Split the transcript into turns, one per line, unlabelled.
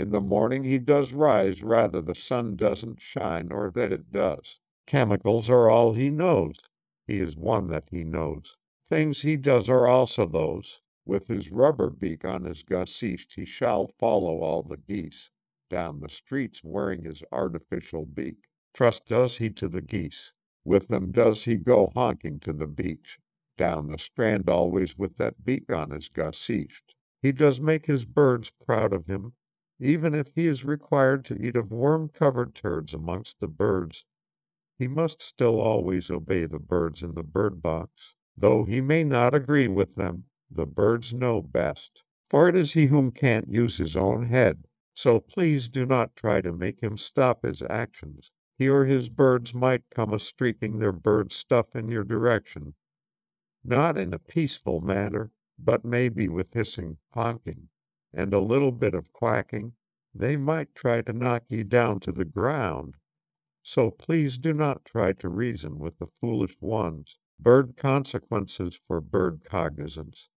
In the morning he does rise rather the sun doesn't shine or that it does. Chemicals are all he knows he is one that he knows. Things he does are also those with his rubber beak on his gausiche he shall follow all the geese Down the streets wearing his artificial beak. Trust does he to the geese. With them does he go honking to the beach Down the Strand always with that beak on his gausiche. He does make his birds proud of him, even if he is required to eat of worm covered turds amongst the birds he must still always obey the birds in the bird box. Though he may not agree with them, the birds know best. For it is he whom can't use his own head, so please do not try to make him stop his actions. He or his birds might come a streaking their bird stuff in your direction, not in a peaceful manner, but maybe with hissing, honking, and a little bit of quacking. They might try to knock ye down to the ground. So please do not try to reason with the foolish ones. Bird consequences for bird cognizance.